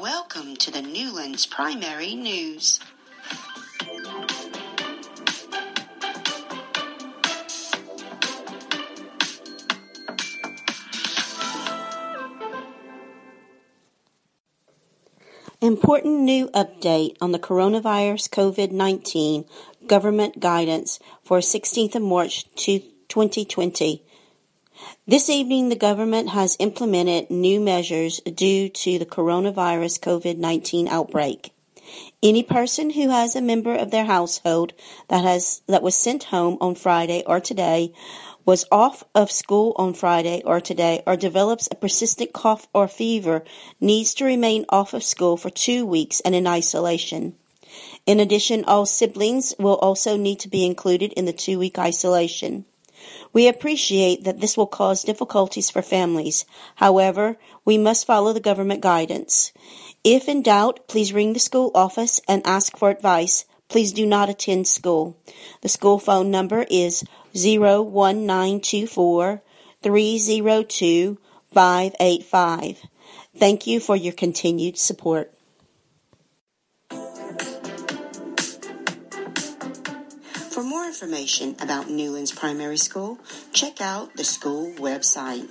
Welcome to the Newlands Primary News. Important new update on the coronavirus COVID 19 government guidance for 16th of March 2020. This evening, the government has implemented new measures due to the coronavirus COVID 19 outbreak. Any person who has a member of their household that has that was sent home on Friday or today was off of school on Friday or today or develops a persistent cough or fever needs to remain off of school for two weeks and in isolation. In addition, all siblings will also need to be included in the two week isolation. We appreciate that this will cause difficulties for families. However, we must follow the government guidance. If in doubt, please ring the school office and ask for advice. Please do not attend school. The school phone number is 01924 302 585. Thank you for your continued support. For more information about Newlands Primary School, check out the school website.